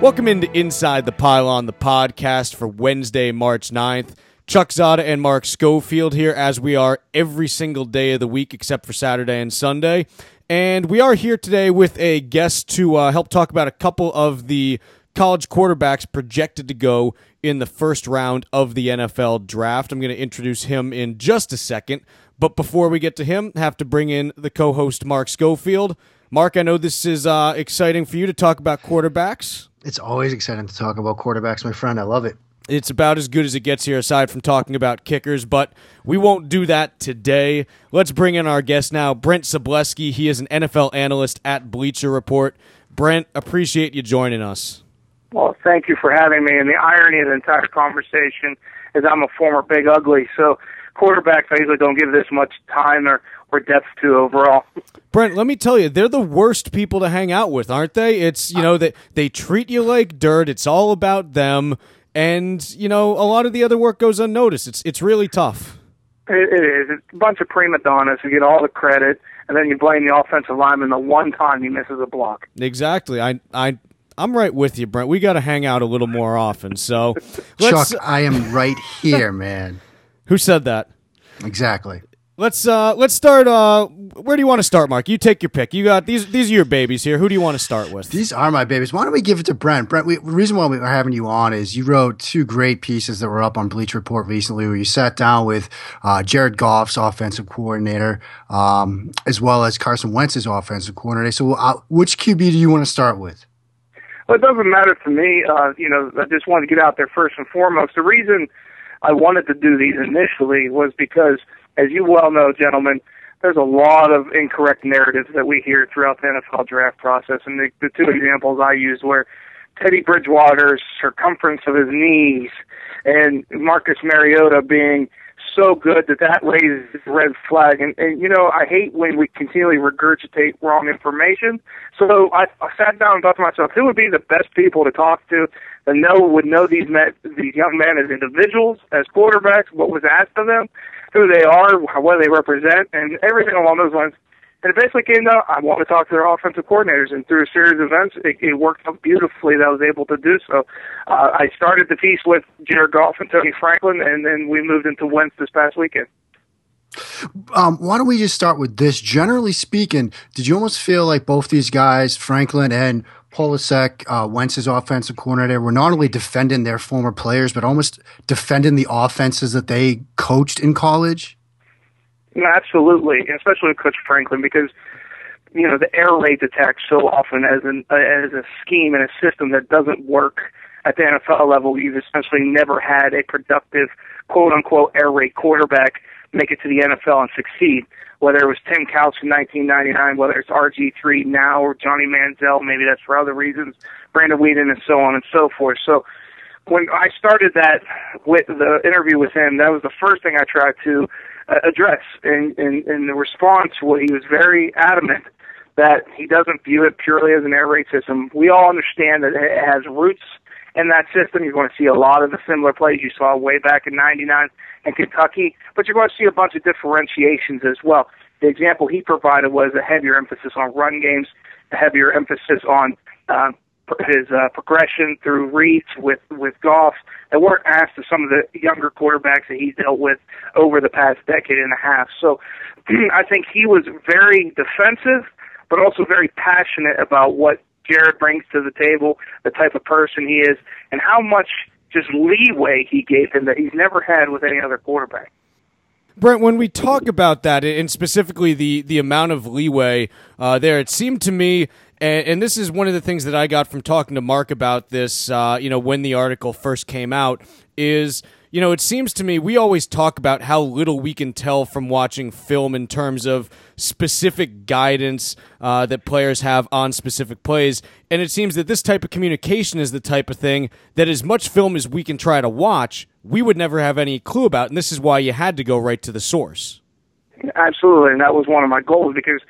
Welcome into Inside the Pylon, the podcast for Wednesday, March 9th. Chuck Zodda and Mark Schofield here, as we are every single day of the week except for Saturday and Sunday. And we are here today with a guest to uh, help talk about a couple of the college quarterbacks projected to go in the first round of the NFL draft. I'm going to introduce him in just a second. But before we get to him, have to bring in the co host, Mark Schofield. Mark, I know this is uh, exciting for you to talk about quarterbacks. It's always exciting to talk about quarterbacks, my friend. I love it. It's about as good as it gets here, aside from talking about kickers, but we won't do that today. Let's bring in our guest now, Brent Sobleski. He is an NFL analyst at Bleacher Report. Brent, appreciate you joining us. Well, thank you for having me. And the irony of the entire conversation is I'm a former big ugly, so quarterbacks I usually don't give this much time or, or depth to overall. Brent, let me tell you, they're the worst people to hang out with, aren't they? It's you know that they, they treat you like dirt. It's all about them, and you know a lot of the other work goes unnoticed. It's it's really tough. It, it is. It's a bunch of prima donnas who get all the credit, and then you blame the offensive lineman the one time he misses a block. Exactly. I I I'm right with you, Brent. We got to hang out a little more often. So, Chuck, I am right here, man. Who said that? Exactly. Let's uh let's start uh where do you want to start, Mark? You take your pick. You got these these are your babies here. Who do you want to start with? These are my babies. Why don't we give it to Brent? Brent, we, the reason why we're having you on is you wrote two great pieces that were up on Bleacher Report recently where you sat down with uh, Jared Goff's offensive coordinator um, as well as Carson Wentz's offensive coordinator. So uh, which QB do you want to start with? Well, it doesn't matter to me. Uh, you know, I just wanted to get out there first and foremost. The reason I wanted to do these initially was because – as you well know, gentlemen, there's a lot of incorrect narratives that we hear throughout the NFL draft process. And the, the two examples I used were Teddy Bridgewater's circumference of his knees and Marcus Mariota being so good that that raises a red flag. And, and you know, I hate when we continually regurgitate wrong information. So I, I sat down and thought to myself, who would be the best people to talk to that know would know these these young men as individuals, as quarterbacks, what was asked of them, who they are, what they represent, and everything along those lines. And it basically came down, I want to talk to their offensive coordinators. And through a series of events, it, it worked out beautifully that I was able to do so. Uh, I started the piece with Jared Goff and Tony Franklin, and then we moved into Wentz this past weekend. Um, why don't we just start with this? Generally speaking, did you almost feel like both these guys, Franklin and Polasek, uh, Wentz's offensive coordinator, were not only defending their former players, but almost defending the offenses that they coached in college? Absolutely, especially with Coach Franklin, because you know the air raid attacks so often as an as a scheme and a system that doesn't work at the NFL level. You've essentially never had a productive quote unquote air raid quarterback make it to the NFL and succeed whether it was Tim Couch in 1999, whether it's RG3 now or Johnny Manziel, maybe that's for other reasons, Brandon Weeden, and so on and so forth. So when I started that with the interview with him, that was the first thing I tried to uh, address. And in, in the response, well, he was very adamant that he doesn't view it purely as an air raid system. We all understand that it has roots in that system. You're going to see a lot of the similar plays you saw way back in '99 in Kentucky, but you're going to see a bunch of differentiations as well. The example he provided was a heavier emphasis on run games, a heavier emphasis on uh, his uh, progression through reads with with Goff that weren't asked to some of the younger quarterbacks that he's dealt with over the past decade and a half. So I think he was very defensive, but also very passionate about what Jared brings to the table, the type of person he is, and how much just leeway he gave him that he's never had with any other quarterback. Brent, when we talk about that, and specifically the the amount of leeway uh, there, it seemed to me, and, and, this is one of the things that I got from talking to Mark about this, uh, you know, when the article first came out, is you know, it seems to me we always talk about how little we can tell from watching film in terms of specific guidance uh, that players have on specific plays. And it seems that this type of communication is the type of thing that, as much film as we can try to watch, we would never have any clue about. And this is why you had to go right to the source. Absolutely. And that was one of my goals because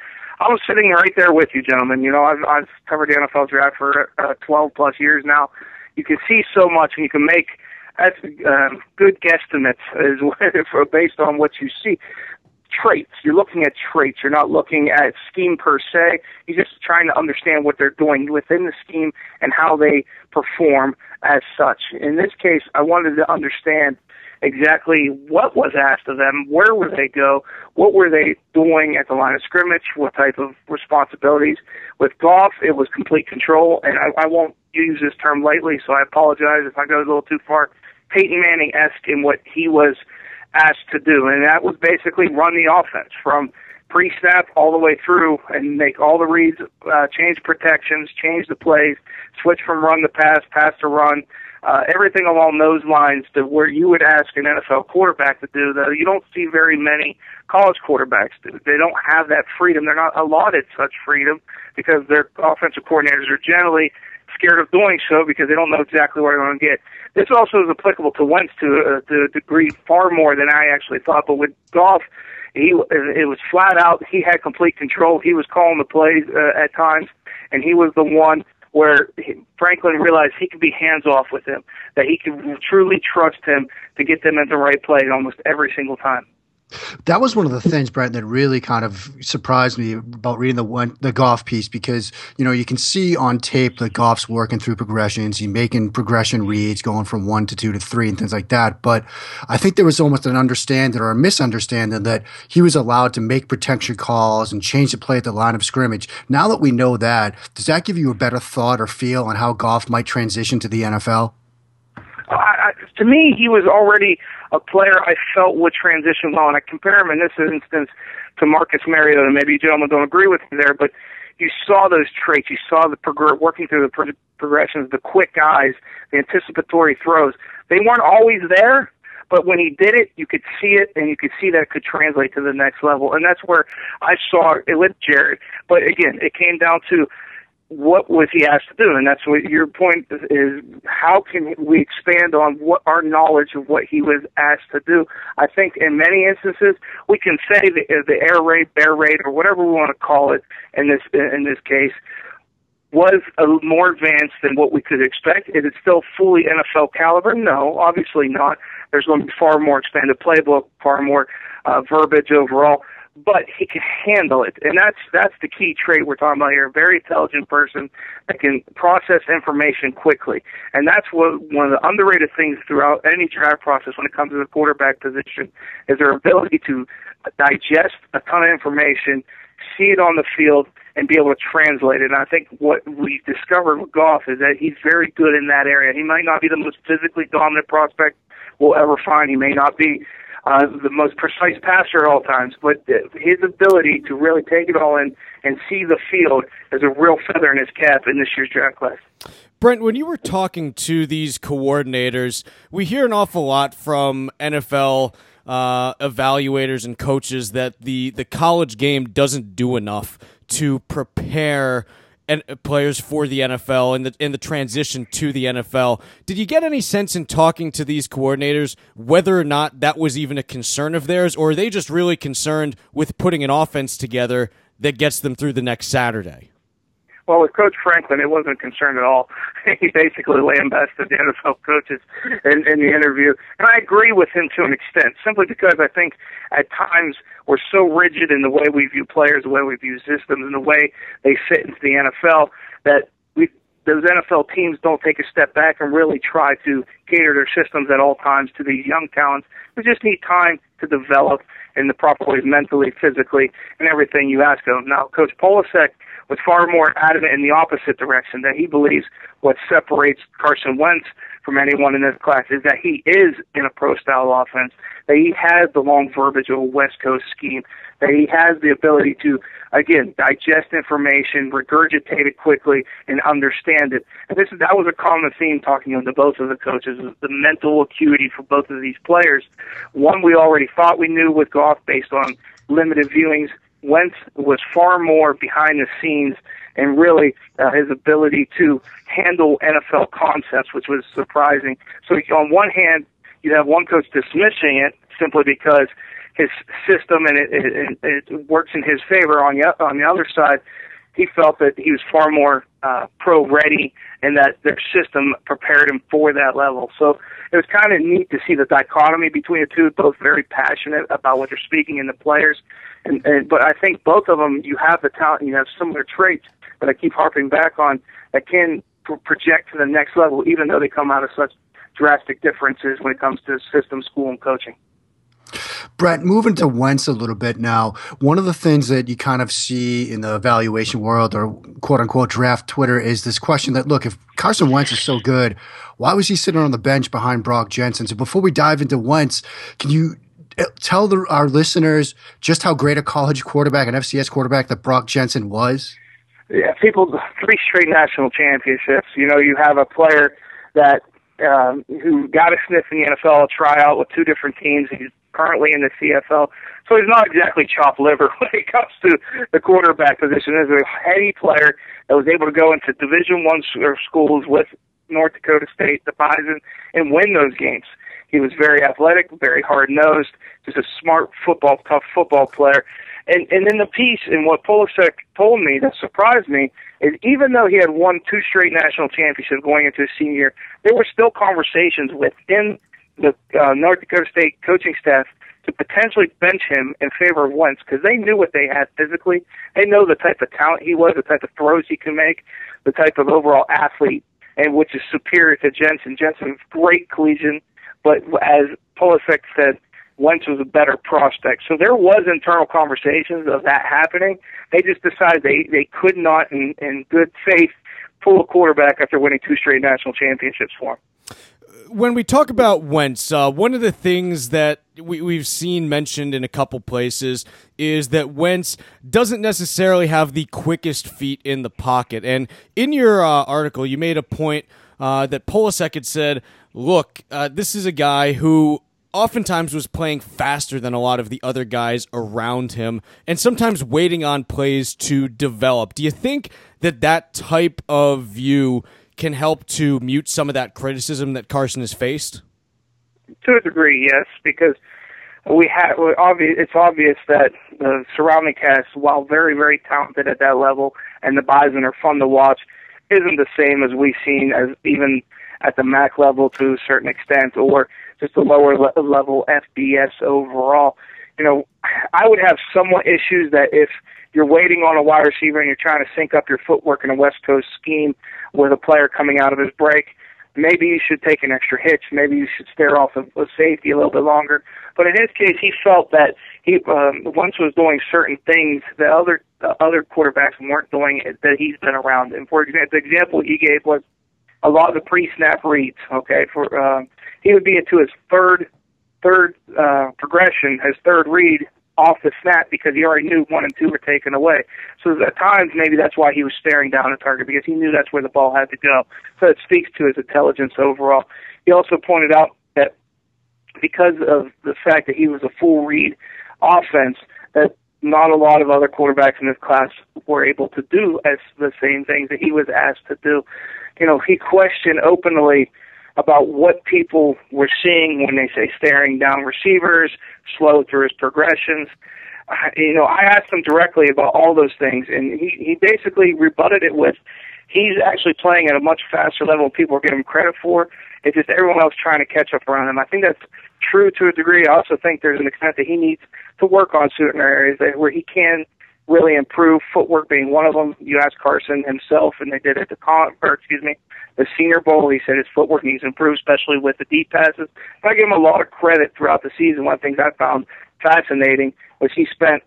I was sitting right there with you, gentlemen. You know, I've, I've covered the NFL draft for uh, 12 plus years now. You can see so much and you can make that's um, good guesstimate is based on what you see. traits. You're looking at traits. You're not looking at scheme per se. You're just trying to understand what they're doing within the scheme and how they perform as such. In this case, I wanted to understand exactly what was asked of them, where would they go, what were they doing at the line of scrimmage, what type of responsibilities. With Goff, it was complete control, and I, I won't use this term lightly, so I apologize if I go a little too far. Peyton Manning esque in what he was asked to do, and that was basically run the offense from pre-snap all the way through and make all the reads, uh, change protections, change the plays, switch from run to pass, pass to run, uh, everything along those lines to where you would ask an NFL quarterback to do that you don't see very many college quarterbacks do. They don't have that freedom. They're not allotted such freedom because their offensive coordinators are generally scared of doing so because they don't know exactly where they're going to get. This also is applicable to Wentz to, uh, to a degree far more than I actually thought. But with Goff, he it was flat out. He had complete control. He was calling the plays uh, at times, and he was the one where Franklin realized he could be hands off with him, that he could truly trust him to get them in the right play almost every single time. That was one of the things, Brent, that really kind of surprised me about reading the one, the Goff piece because you know you can see on tape that Goff's working through progressions, he's making progression reads, going from one to two to three and things like that. But I think there was almost an understanding or a misunderstanding that he was allowed to make protection calls and change the play at the line of scrimmage. Now that we know that, does that give you a better thought or feel on how golf might transition to the NFL? I, I, to me, he was already a player I felt would transition well, and I compare him in this instance to Marcus Mariota. Maybe you gentlemen don't agree with me there, but you saw those traits. You saw the prog- working through the pro- progressions, the quick eyes, the anticipatory throws. They weren't always there, but when he did it, you could see it, and you could see that it could translate to the next level. And that's where I saw it with Jared. But again, it came down to what was he asked to do? And that's what your point is, how can we expand on what our knowledge of what he was asked to do? I think in many instances we can say the, the air raid, bear raid, or whatever we want to call it in this in this case was a more advanced than what we could expect. Is it still fully NFL caliber? No, obviously not. There's going to be far more expanded playbook, far more uh, verbiage overall but he can handle it, and that's that's the key trait we're talking about here. A very intelligent person that can process information quickly, and that's what one of the underrated things throughout any draft process when it comes to the quarterback position is their ability to digest a ton of information, see it on the field, and be able to translate it. And I think what we discovered with Goff is that he's very good in that area. He might not be the most physically dominant prospect we'll ever find. He may not be uh, the most precise passer at all times, but his ability to really take it all in and see the field is a real feather in his cap in this year's draft class. Brent, when you were talking to these coordinators, we hear an awful lot from NFL uh, evaluators and coaches that the, the college game doesn't do enough to prepare – players for the NFL and the in the transition to the NFL. Did you get any sense in talking to these coordinators whether or not that was even a concern of theirs, or are they just really concerned with putting an offense together that gets them through the next Saturday? Well, with Coach Franklin, it wasn't a concern at all. he basically lambasted the NFL coaches in, in the interview, and I agree with him to an extent, simply because I think at times we're so rigid in the way we view players, the way we view systems, and the way they fit into the NFL that we those NFL teams don't take a step back and really try to cater their systems at all times to these young talents who just need time to develop in the proper ways mentally, physically, and everything you ask them. Now, Coach Polasek was far more adamant in the opposite direction that he believes what separates Carson Wentz from anyone in this class is that he is in a pro style offense, that he has the long verbiage of a West Coast scheme, that he has the ability to, again, digest information, regurgitate it quickly, and understand it. And this that was a common theme talking to both of the coaches, the mental acuity for both of these players. One we already thought we knew with Goff based on limited viewings Wentz was far more behind the scenes and really uh, his ability to handle NFL concepts, which was surprising. So on one hand, you have one coach dismissing it simply because his system and it, it, it works in his favor. On the on the other side, he felt that he was far more uh, pro ready and that their system prepared him for that level. So it was kind of neat to see the dichotomy between the two, both very passionate about what they're speaking in the players. And, and but I think both of them, you have the talent, you have similar traits that I keep harping back on that can pr- project to the next level, even though they come out of such drastic differences when it comes to system, school, and coaching. Brett, moving to Wentz a little bit now, one of the things that you kind of see in the evaluation world or quote unquote draft Twitter is this question that, look, if Carson Wentz is so good, why was he sitting on the bench behind Brock Jensen? So before we dive into Wentz, can you uh, tell the, our listeners just how great a college quarterback, an FCS quarterback that Brock Jensen was? Yeah, people, three straight national championships. You know, you have a player that um, who got a sniff in the NFL, tryout with two different teams. He's currently in the CFL. So he's not exactly chopped liver when it comes to the quarterback position. He's a heady player that was able to go into Division One schools with North Dakota State, the Bison, and win those games. He was very athletic, very hard nosed, just a smart football, tough football player. And and in the piece, and what Polasek told me that surprised me is even though he had won two straight national championships going into his senior year, there were still conversations within the uh, North Dakota State coaching staff to potentially bench him in favor of Wentz because they knew what they had physically. They know the type of talent he was, the type of throws he can make, the type of overall athlete, and which is superior to Jensen. Jensen, great collegian, but as Polasek said, Wentz was a better prospect. So there was internal conversations of that happening. They just decided they they could not, in, in good faith, pull a quarterback after winning two straight national championships for him when we talk about Wentz, uh, one of the things that we, we've seen mentioned in a couple places is that Wentz doesn't necessarily have the quickest feet in the pocket. And in your uh, article, you made a point uh, that Polasek had said, look, uh, this is a guy who oftentimes was playing faster than a lot of the other guys around him and sometimes waiting on plays to develop. Do you think that that type of view can help to mute some of that criticism that Carson has faced? To a degree, yes, because we have obvious. It's obvious that the surrounding cast, while very, very talented at that level, and the Bison are fun to watch, isn't the same as we've seen as even at the MAC level to a certain extent, or just the lower le- level FBS overall. You know, I would have somewhat issues that if you're waiting on a wide receiver and you're trying to sync up your footwork in a West Coast scheme with a player coming out of his break, maybe you should take an extra hitch. Maybe you should stare off a, a safety a little bit longer. But in his case, he felt that he um, once was doing certain things that other uh, other quarterbacks weren't doing it, that he's been around. And for example, the example he gave was a lot of the pre-snap reads. Okay, for uh, he would be into his third third uh, progression, his third read off the snap because he already knew one and two were taken away. So at times maybe that's why he was staring down a target because he knew that's where the ball had to go. So it speaks to his intelligence overall. He also pointed out that because of the fact that he was a full read offense, that not a lot of other quarterbacks in this class were able to do as the same things that he was asked to do. You know, he questioned openly about what people were seeing when they say staring down receivers, slow through his progressions. Uh, you know, I asked him directly about all those things, and he, he basically rebutted it with he's actually playing at a much faster level than people are giving him credit for. It's just everyone else trying to catch up around him. I think that's true to a degree. I also think there's an extent that he needs to work on certain areas that, where he can really improve, footwork being one of them. You asked Carson himself, and they did it at the con, or excuse me, the Senior Bowl. He said his footwork needs improve, especially with the deep passes. I give him a lot of credit throughout the season. One of the things I found fascinating was he spent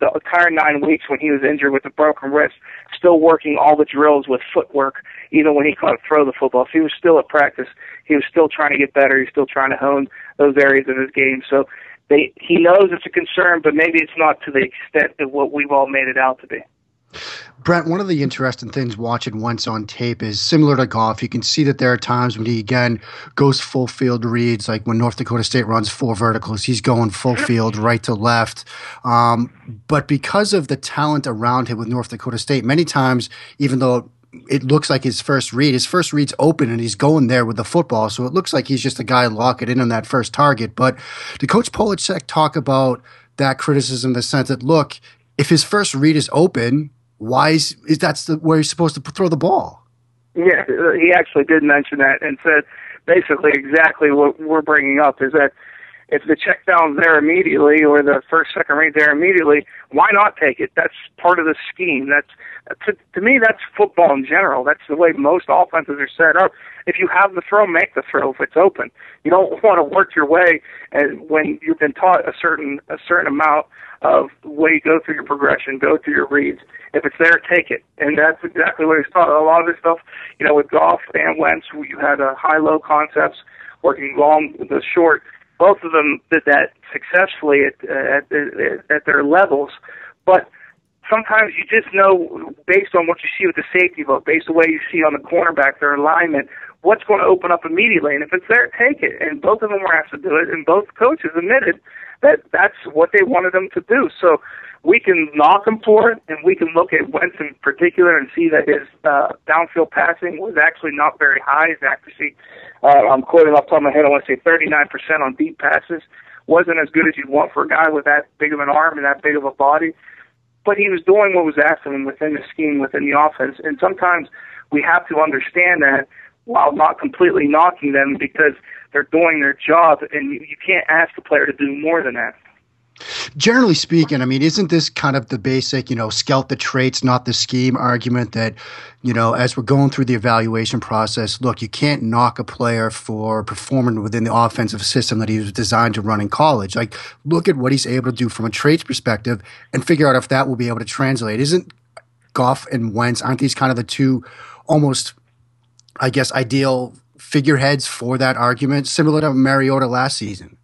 the entire nine weeks when he was injured with a broken wrist, still working all the drills with footwork, even when he couldn't throw the football. So he was still at practice. He was still trying to get better. He was still trying to hone those areas of his game. So they he knows it's a concern, but maybe it's not to the extent of what we've all made it out to be. Brent, one of the interesting things watching Wentz on tape is similar to Goff. You can see that there are times when he again goes full field reads, like when North Dakota State runs four verticals, he's going full field right to left. Um, but because of the talent around him with North Dakota State, many times, even though it looks like his first read. His first read's open and he's going there with the football. So it looks like he's just a guy lock it in on that first target. But did Coach Polasek talk about that criticism in the sense that, look, if his first read is open, why is, is that's where he's supposed to throw the ball? Yeah, he actually did mention that and said basically exactly what we're bringing up is that if the check down's there immediately or the first second read there immediately, why not take it? That's part of the scheme. That's to, to me that's football in general. That's the way most offenses are set up. If you have the throw, make the throw if it's open. You don't want to work your way and when you've been taught a certain a certain amount of way go through your progression, go through your reads. If it's there, take it. And that's exactly what he's taught. A lot of this stuff, you know, with Goff and Wentz, you had uh, a high-low concepts working long the short both of them did that successfully at, at, at their levels, but sometimes you just know based on what you see with the safety vote, based on the way you see on the cornerback, their alignment, what's going to open up immediately. And if it's there, take it. And both of them were asked to do it, and both coaches admitted that that's what they wanted them to do. So we can knock him for it, and we can look at Wentz in particular and see that his uh, downfield passing was actually not very high. His accuracy, uh, I'm quoting off the top of my head, I want to say 39% on deep passes. Wasn't as good as you'd want for a guy with that big of an arm and that big of a body. But he was doing what was asked of him within the scheme, within the offense. And sometimes we have to understand that while not completely knocking them because they're doing their job, and you, you can't ask a player to do more than that. Generally speaking, I mean, isn't this kind of the basic, you know, scout the traits, not the scheme argument that, you know, as we're going through the evaluation process, look, you can't knock a player for performing within the offensive system that he was designed to run in college. Like, look at what he's able to do from a traits perspective and figure out if that will be able to translate. Isn't Goff and Wentz, aren't these kind of the two almost, I guess, ideal figureheads for that argument, similar to Mariota last season?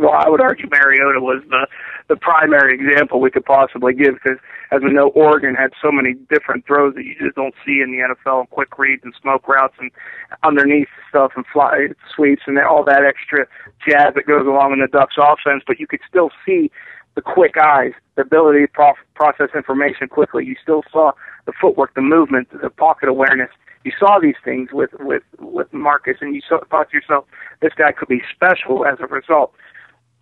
well, I would argue Mariota was the the primary example we could possibly give because, as we know, Oregon had so many different throws that you just don't see in the NFL, quick reads and smoke routes and underneath stuff and fly sweeps and all that extra jazz that goes along in the Ducks offense. But you could still see the quick eyes, the ability to pro- process information quickly. You still saw the footwork, the movement, the pocket awareness. You saw these things with with with Marcus, and you saw, thought to yourself, this guy could be special as a result.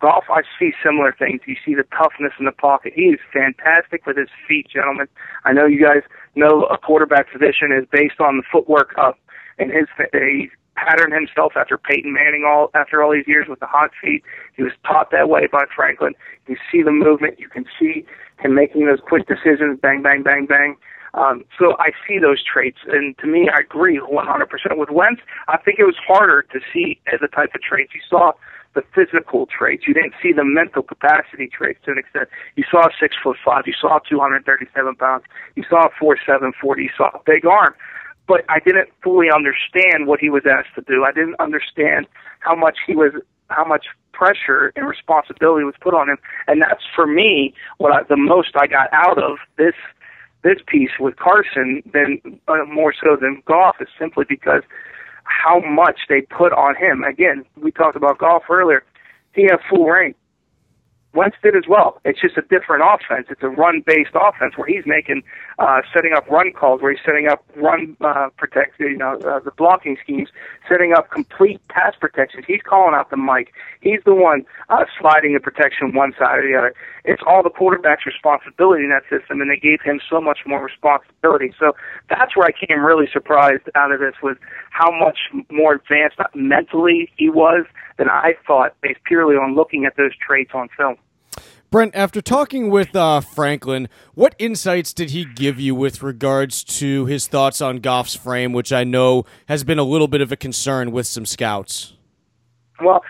Goff, I see similar things. You see the toughness in the pocket. He is fantastic with his feet, gentlemen. I know you guys know a quarterback position is based on the footwork up, and his he patterned himself after Peyton Manning all after all these years with the hot feet. He was taught that way by Franklin. You see the movement. You can see him making those quick decisions. Bang, bang, bang, bang. Um, so I see those traits, and to me, I agree 100% with Wentz. I think it was harder to see the type of traits you saw the physical traits. You didn't see the mental capacity traits to an extent. You saw six foot five. You saw 237 pounds. You saw four seven forty. You saw a big arm. But I didn't fully understand what he was asked to do. I didn't understand how much he was, how much pressure and responsibility was put on him. And that's for me what I, the most I got out of this this piece with Carson than uh, more so than Goff is simply because how much they put on him. Again, we talked about Goff earlier. He had full reign. Wentz did as well. It's just a different offense. It's a run-based offense where he's making, uh, setting up run calls, where he's setting up run uh, protect, you know, uh, the blocking schemes, setting up complete pass protections. He's calling out the mic. He's the one uh, sliding the protection one side or the other. It's all the quarterback's responsibility in that system, and they gave him so much more responsibility. So that's where I came really surprised out of this was how much more advanced mentally he was than I thought, based purely on looking at those traits on film. Brent, after talking with uh, Franklin, what insights did he give you with regards to his thoughts on Goff's frame, which I know has been a little bit of a concern with some scouts? Well,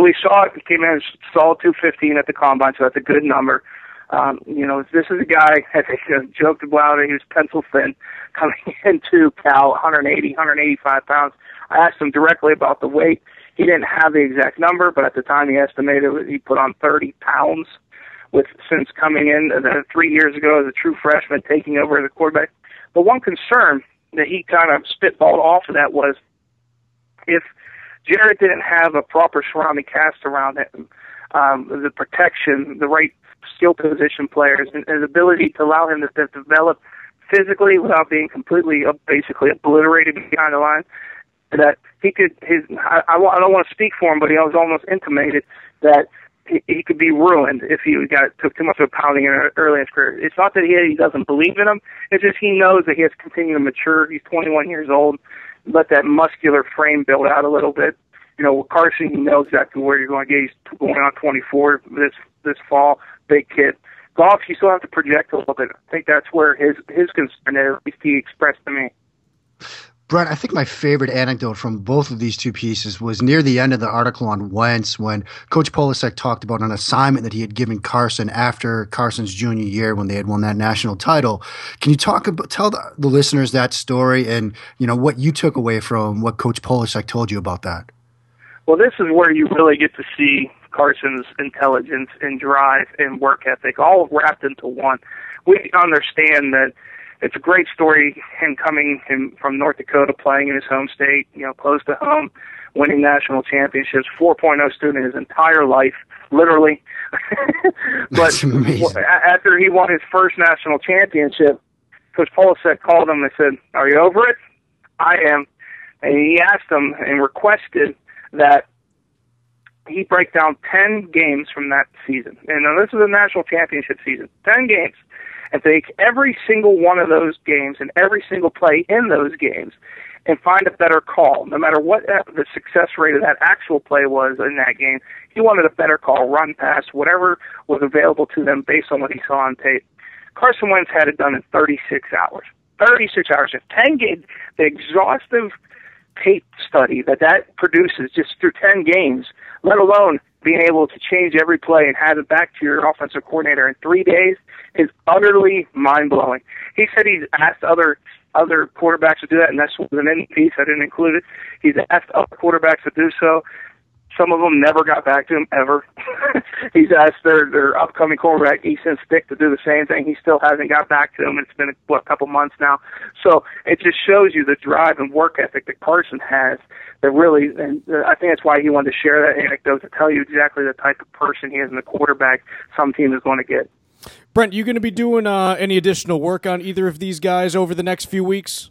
we saw it came in saw 215 at the combine, so that's a good number. Um, you know, this is a guy, I joked about it, he was pencil thin coming into Cal, 180, 185 pounds. I asked him directly about the weight. He didn't have the exact number, but at the time he estimated he put on 30 pounds. With since coming in uh, three years ago as a true freshman, taking over as a quarterback. But one concern that he kind of spitballed off of that was if Jared didn't have a proper surrounding cast around him, um, the protection, the right skill position players, and his ability to allow him to, to develop physically without being completely, uh, basically obliterated behind the line, that he could his I, I don't want to speak for him, but he was almost intimated that he, could be ruined if he got took too much of a pounding in early in his career. It's not that he he doesn't believe in him. It's just he knows that he has to continue to mature. He's 21 years old. Let that muscular frame build out a little bit. You know, with Carson, he knows exactly where you're going to get. He's going on 24 this this fall. Big kid. Goff, you still have to project a little bit. I think that's where his his concern is. At least he expressed to me. Brett, I think my favorite anecdote from both of these two pieces was near the end of the article on Wentz when Coach Polasek talked about an assignment that he had given Carson after Carson's junior year when they had won that national title. Can you talk about tell the, the listeners that story and you know what you took away from what Coach Polasek told you about that? Well, this is where you really get to see Carson's intelligence and drive and work ethic all wrapped into one. We understand that it's a great story him coming him from North Dakota playing in his home state, you know, close to home, winning national championships, 4.0 student his entire life, literally. but after he won his first national championship, Coach Polasek called him and said, "Are you over it?" I am, and he asked him and requested that he break down 10 games from that season. And now this is a national championship season. 10 games and take every single one of those games and every single play in those games and find a better call. No matter what uh, the success rate of that actual play was in that game, he wanted a better call, run pass, whatever was available to them based on what he saw on tape. Carson Wentz had it done in 36 hours. 36 hours. If 10 games, the exhaustive tape study that that produces just through 10 games, let alone being able to change every play and have it back to your offensive coordinator in three days is utterly mind blowing. He said he's asked other other quarterbacks to do that, and that's was an any piece. I didn't include it. He's asked other quarterbacks to do so. Some of them never got back to him ever. He's asked their their upcoming quarterback Easton Stick to do the same thing. He still hasn't got back to him. It's been a, what a couple months now. So it just shows you the drive and work ethic that Carson has. That really, and I think that's why he wanted to share that anecdote to tell you exactly the type of person he is and the quarterback some team is going to get. Brent, you going to be doing uh, any additional work on either of these guys over the next few weeks?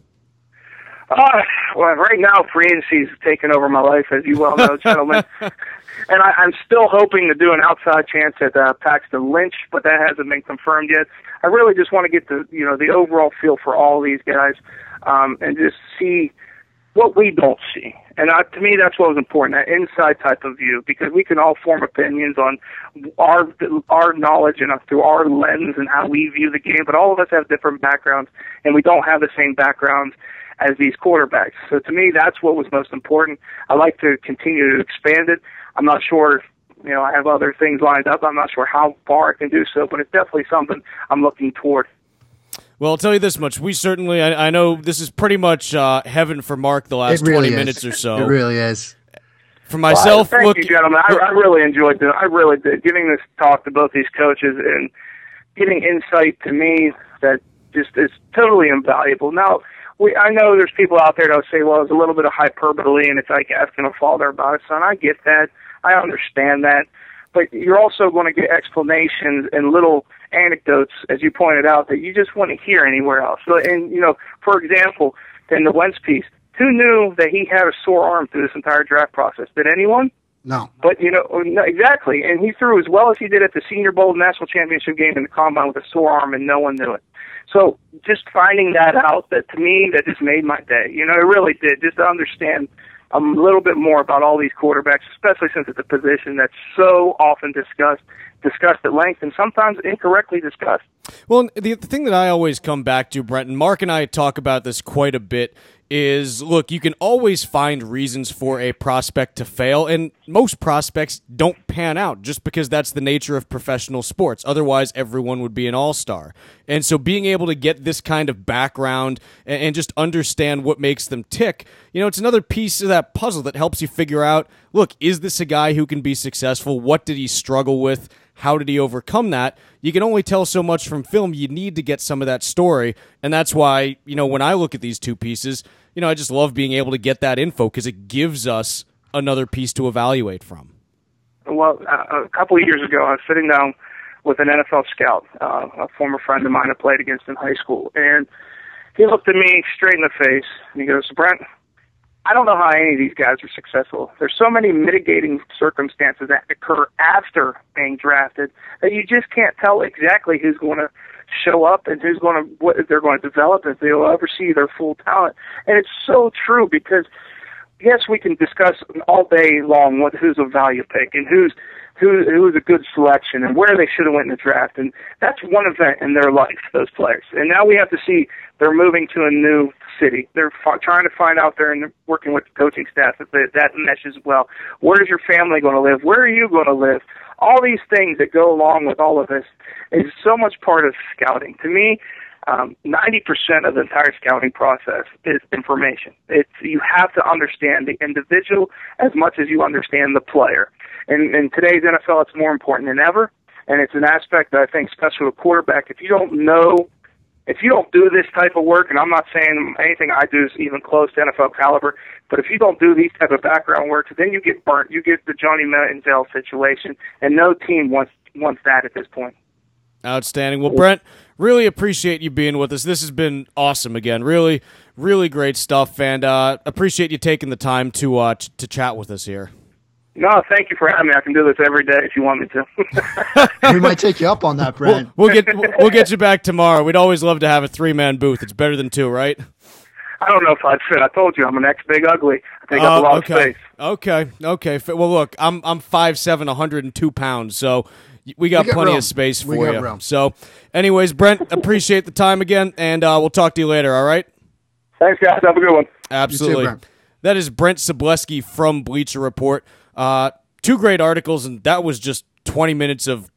Uh, well, right now, free agency is taking over my life, as you well know, gentlemen. and I, I'm still hoping to do an outside chance at uh, Paxton Lynch, but that hasn't been confirmed yet. I really just want to get the you know the overall feel for all these guys, um, and just see what we don't see. And uh, to me, that's what was important, that inside type of view, because we can all form opinions on our our knowledge and uh, through our lens and how we view the game. But all of us have different backgrounds, and we don't have the same backgrounds as these quarterbacks. So to me, that's what was most important. I like to continue to expand it. I'm not sure you know, I have other things lined up. I'm not sure how far I can do so, but it's definitely something I'm looking toward. Well, I'll tell you this much: we certainly, I, I know this is pretty much uh, heaven for Mark the last really twenty is. minutes or so. It really is. For myself, well, thank look, you, gentlemen. I, I really enjoyed it. I really did giving this talk to both these coaches and getting insight to me that just is totally invaluable. Now, we I know there's people out there that'll say, well, it's a little bit of hyperbole, and it's like asking a father about his son. I get that. I understand that but you're also going to get explanations and little anecdotes, as you pointed out, that you just want to hear anywhere else. So, and you know, for example, in the Wentz piece, who knew that he had a sore arm through this entire draft process? Did anyone? No. But you know, oh, no, exactly, and he threw as well as he did at the Senior Bowl national championship game in the combine with a sore arm, and no one knew it. So just finding that out, that to me, that just made my day. You know, it really did. Just to understand um, a little bit more about all these quarterbacks, especially since it's a position that's so often discussed, discussed at length, and sometimes incorrectly discussed. Well, the, the thing that I always come back to, Brent, and Mark and I talk about this quite a bit, is look, you can always find reasons for a prospect to fail, and most prospects don't pan out just because that's the nature of professional sports. Otherwise, everyone would be an all star. And so, being able to get this kind of background and, and just understand what makes them tick, you know, it's another piece of that puzzle that helps you figure out look, is this a guy who can be successful? What did he struggle with? How did he overcome that? You can only tell so much from film. You need to get some of that story. And that's why, you know, when I look at these two pieces, you know, I just love being able to get that info because it gives us another piece to evaluate from. Well, a couple of years ago, I was sitting down with an NFL scout, uh, a former friend of mine I played against in high school, and he looked at me straight in the face and he goes, Brent, I don't know how any of these guys are successful. There's so many mitigating circumstances that occur after being drafted that you just can't tell exactly who's going to show up and who's going to what they're going to develop if they'll ever see their full talent. And it's so true because yes, we can discuss all day long what who's a value pick and who's who who was a good selection and where they should have went in the draft. And that's one event in their life, those players. And now we have to see they're moving to a new city. They're f- trying to find out there and working with the coaching staff that they, that meshes well. Where is your family going to live? Where are you going to live? All these things that go along with all of this is so much part of scouting. To me, um, 90% of the entire scouting process is information. It's you have to understand the individual as much as you understand the player. And in today's NFL, it's more important than ever, and it's an aspect that I think, especially with quarterback, if you don't know, if you don't do this type of work, and I'm not saying anything I do is even close to NFL caliber, but if you don't do these type of background work, then you get burnt. You get the Johnny Manziel situation, and no team wants wants that at this point. Outstanding. Well, Brent, really appreciate you being with us. This has been awesome again. Really, really great stuff, and uh, appreciate you taking the time to uh, t- to chat with us here. No, thank you for having me. I can do this every day if you want me to. we might take you up on that, Brent. We'll, we'll get we'll get you back tomorrow. We'd always love to have a three man booth. It's better than two, right? I don't know if I'd fit. I told you I'm an ex big ugly. I take uh, up a lot okay. of space. Okay, okay. Well, look, I'm I'm five seven, 102 pounds, so we got, we plenty room. of space for you. Room. So, anyways, Brent, appreciate the time again, and uh, we'll talk to you later. All right. Thanks, guys. Have a good one. Absolutely. Too, that is Brent Sobleski from Bleacher Report. Uh, two great articles, and that was just 20 minutes of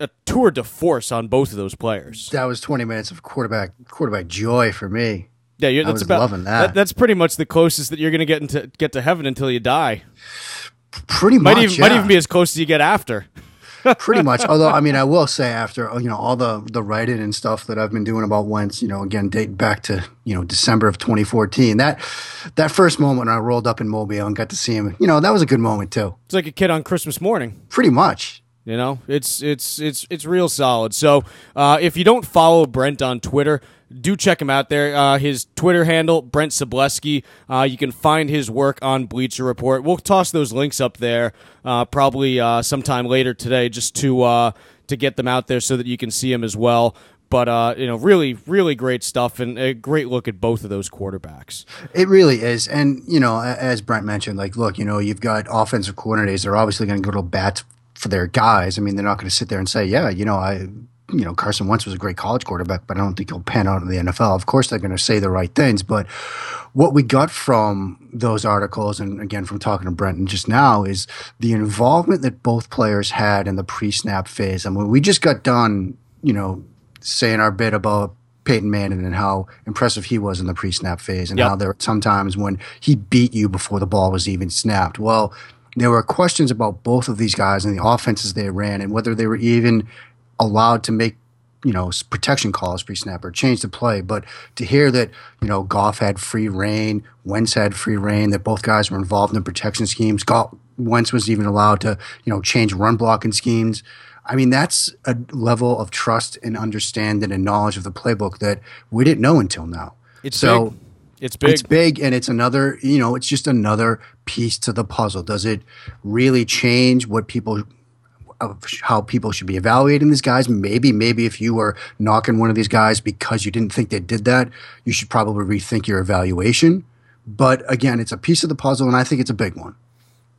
a tour de force on both of those players. That was 20 minutes of quarterback quarterback joy for me. Yeah, you're, that's about loving that. that. That's pretty much the closest that you're going to get into get to heaven until you die. Pretty much, might even, yeah. might even be as close as you get after. Pretty much. Although, I mean, I will say after you know all the the writing and stuff that I've been doing about Wentz, you know, again date back to you know December of 2014. That that first moment when I rolled up in Mobile and got to see him, you know, that was a good moment too. It's like a kid on Christmas morning. Pretty much. You know, it's it's it's it's real solid. So uh, if you don't follow Brent on Twitter, do check him out there. Uh, his Twitter handle, Brent Sobleski. Uh, you can find his work on Bleacher Report. We'll toss those links up there uh, probably uh, sometime later today, just to uh, to get them out there so that you can see him as well. But you know, really, really great stuff and a great look at both of those quarterbacks. It really is, and you know, as Brent mentioned, like, look, you know, you've got offensive coordinators. They're obviously going to go to bat for their guys. I mean, they're not going to sit there and say, yeah, you know, I, you know, Carson Wentz was a great college quarterback, but I don't think he'll pan out in the NFL. Of course, they're going to say the right things, but what we got from those articles, and again from talking to Brenton just now, is the involvement that both players had in the pre-snap phase. I mean, we just got done, you know, saying our bit about Peyton Manning and how impressive he was in the pre-snap phase, and yep. how there were sometimes when he beat you before the ball was even snapped. Well, there were questions about both of these guys and the offenses they ran and whether they were even allowed to make you know protection calls pre-snap or change the play. But to hear that you know Goff had free reign, Wentz had free reign, that both guys were involved in protection schemes. Goff, Wentz was even allowed to you know change run blocking schemes. I mean, that's a level of trust and understanding and knowledge of the playbook that we didn't know until now. It's so. Big. It's big. It's big, and it's another. You know, it's just another piece to the puzzle. Does it really change what people? Of how people should be evaluating these guys. Maybe, maybe if you were knocking one of these guys because you didn't think they did that, you should probably rethink your evaluation. But again, it's a piece of the puzzle, and I think it's a big one.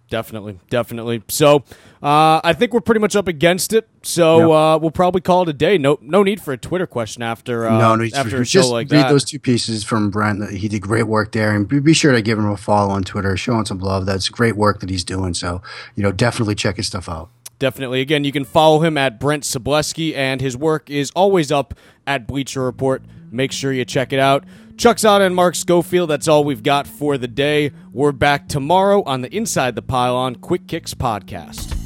Definitely, definitely. So, uh, I think we're pretty much up against it. So uh, we'll probably call it a day. No, no need for a Twitter question after uh, no, no after a show just like read that. those two pieces from Brent. He did great work there, and be sure to give him a follow on Twitter, show him some love. That's great work that he's doing. So you know, definitely check his stuff out. Definitely. Again, you can follow him at Brent Sobleski, and his work is always up at Bleacher Report. Make sure you check it out. Chuck's Zodda and Mark Schofield, that's all we've got for the day. We're back tomorrow on the Inside the Pylon Quick Kicks podcast.